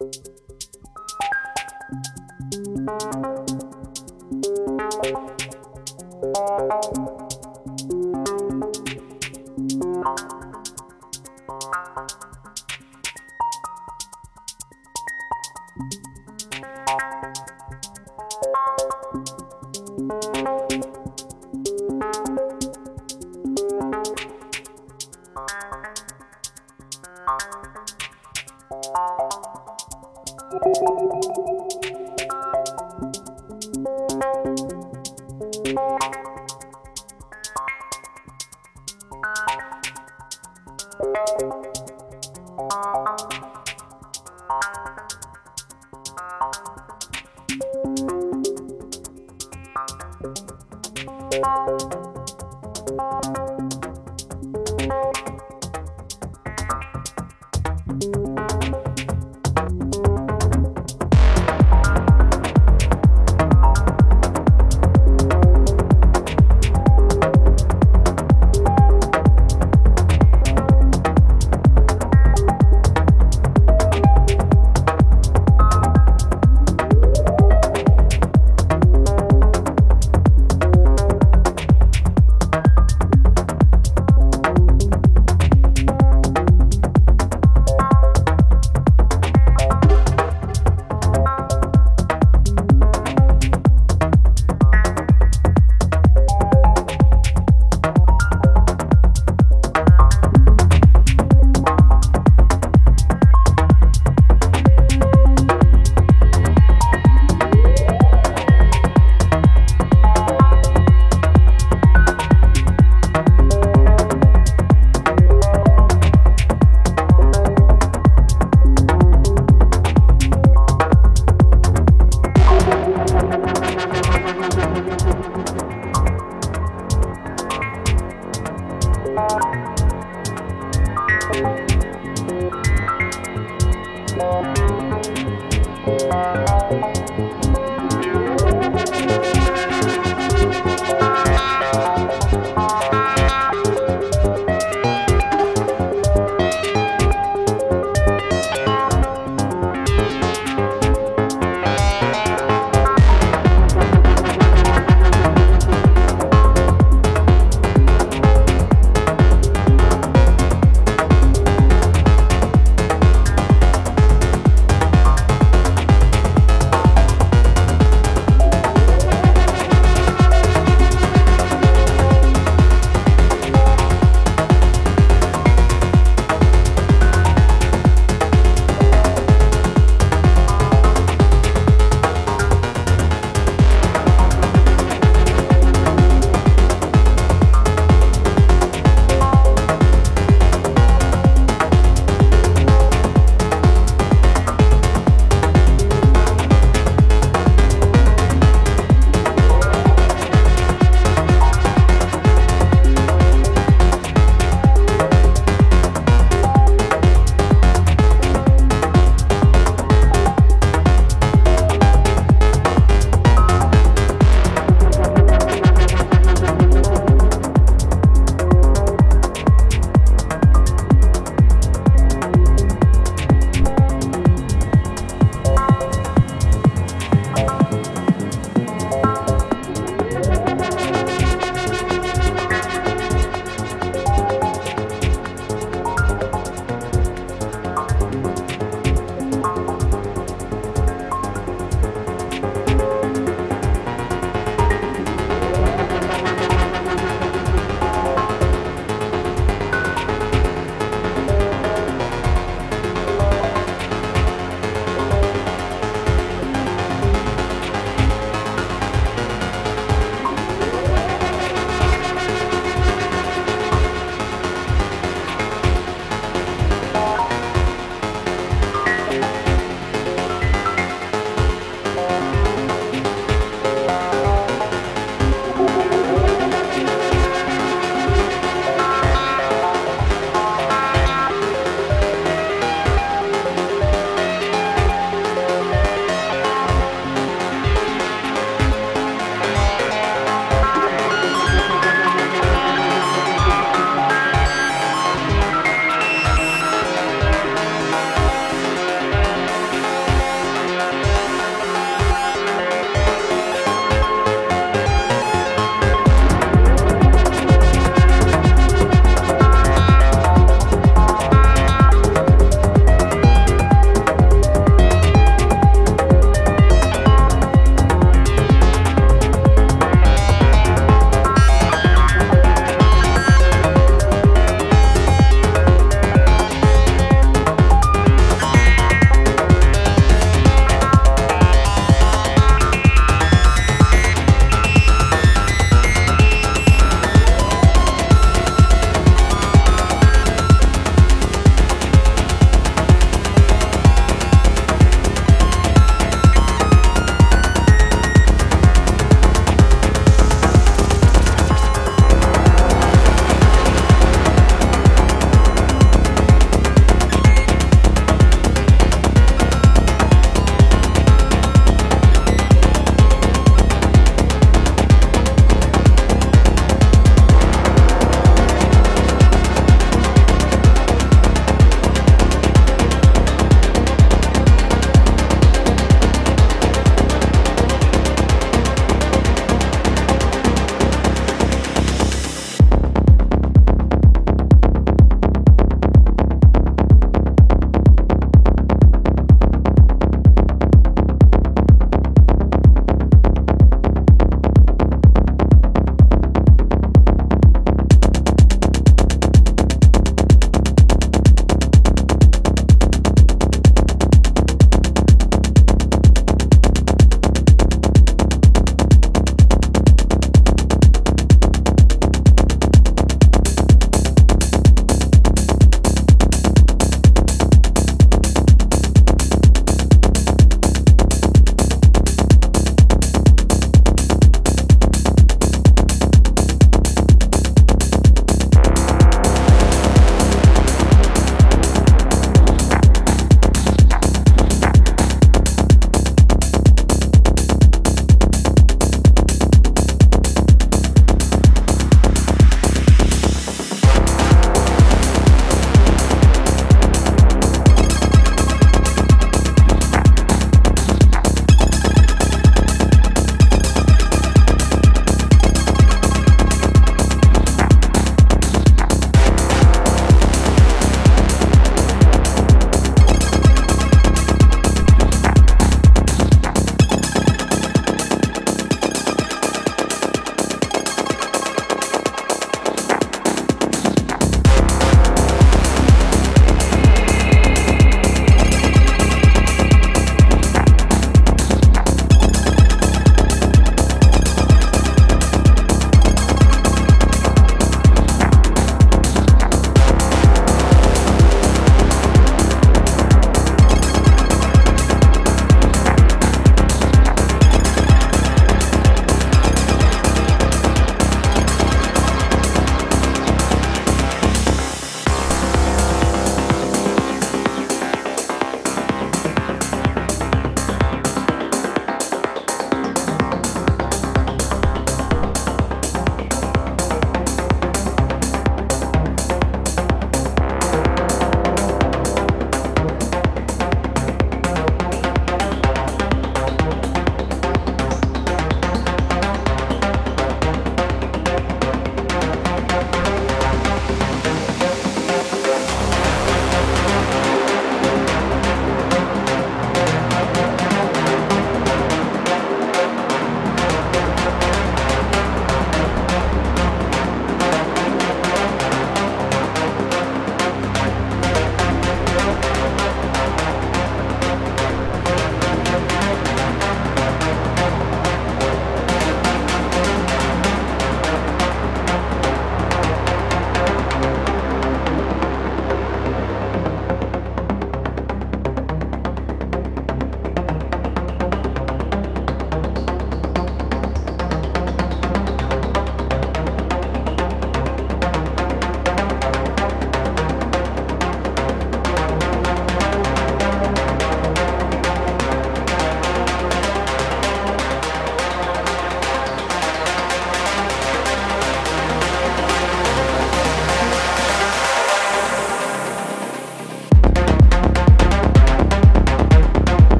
Thank you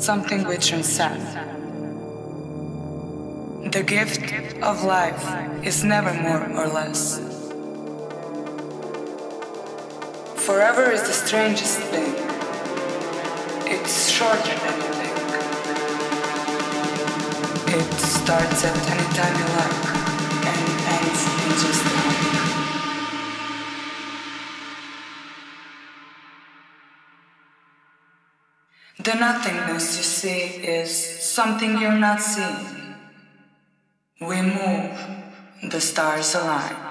transcend. The gift of life is never more or less. Forever is the strangest thing. It's shorter than you think. It starts at any time you like and ends in just a nothingness you see is something you're not seeing. We move, the stars align.